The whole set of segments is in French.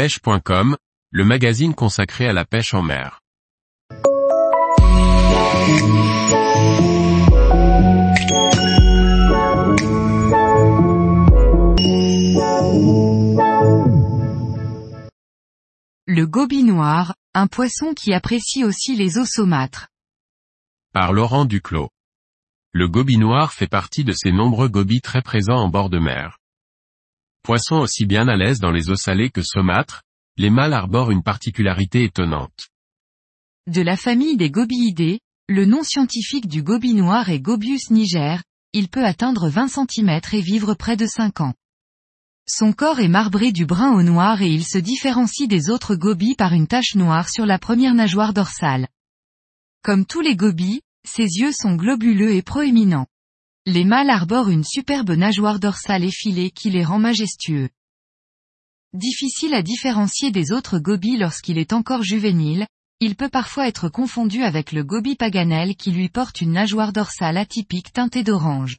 pêche.com, le magazine consacré à la pêche en mer. Le gobie noir, un poisson qui apprécie aussi les eaux saumâtres. Par Laurent Duclos. Le gobie noir fait partie de ces nombreux gobies très présents en bord de mer. Poisson aussi bien à l'aise dans les eaux salées que saumâtres, les mâles arborent une particularité étonnante. De la famille des gobiidés, le nom scientifique du gobie noir est Gobius niger, il peut atteindre 20 cm et vivre près de 5 ans. Son corps est marbré du brun au noir et il se différencie des autres gobies par une tache noire sur la première nageoire dorsale. Comme tous les gobies, ses yeux sont globuleux et proéminents. Les mâles arborent une superbe nageoire dorsale effilée qui les rend majestueux. Difficile à différencier des autres gobies lorsqu'il est encore juvénile, il peut parfois être confondu avec le gobie paganel qui lui porte une nageoire dorsale atypique teintée d'orange.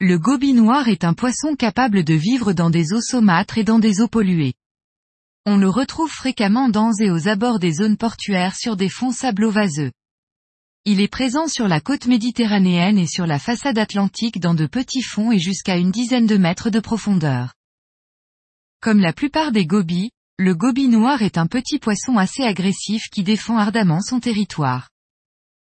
Le gobie noir est un poisson capable de vivre dans des eaux saumâtres et dans des eaux polluées. On le retrouve fréquemment dans et aux abords des zones portuaires sur des fonds sablo-vaseux. Il est présent sur la côte méditerranéenne et sur la façade atlantique dans de petits fonds et jusqu'à une dizaine de mètres de profondeur. Comme la plupart des gobies, le gobie noir est un petit poisson assez agressif qui défend ardemment son territoire.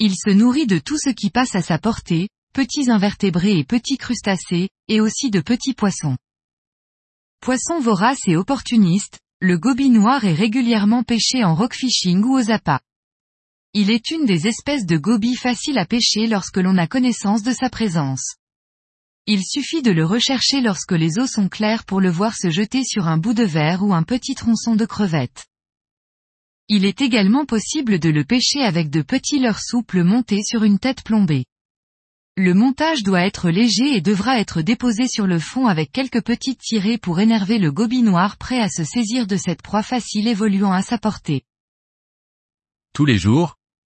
Il se nourrit de tout ce qui passe à sa portée, petits invertébrés et petits crustacés, et aussi de petits poissons. Poisson vorace et opportuniste, le gobie noir est régulièrement pêché en rockfishing ou aux appâts. Il est une des espèces de gobies faciles à pêcher lorsque l'on a connaissance de sa présence. Il suffit de le rechercher lorsque les eaux sont claires pour le voir se jeter sur un bout de verre ou un petit tronçon de crevette. Il est également possible de le pêcher avec de petits leurres souples montés sur une tête plombée. Le montage doit être léger et devra être déposé sur le fond avec quelques petites tirées pour énerver le gobie noir prêt à se saisir de cette proie facile évoluant à sa portée. Tous les jours,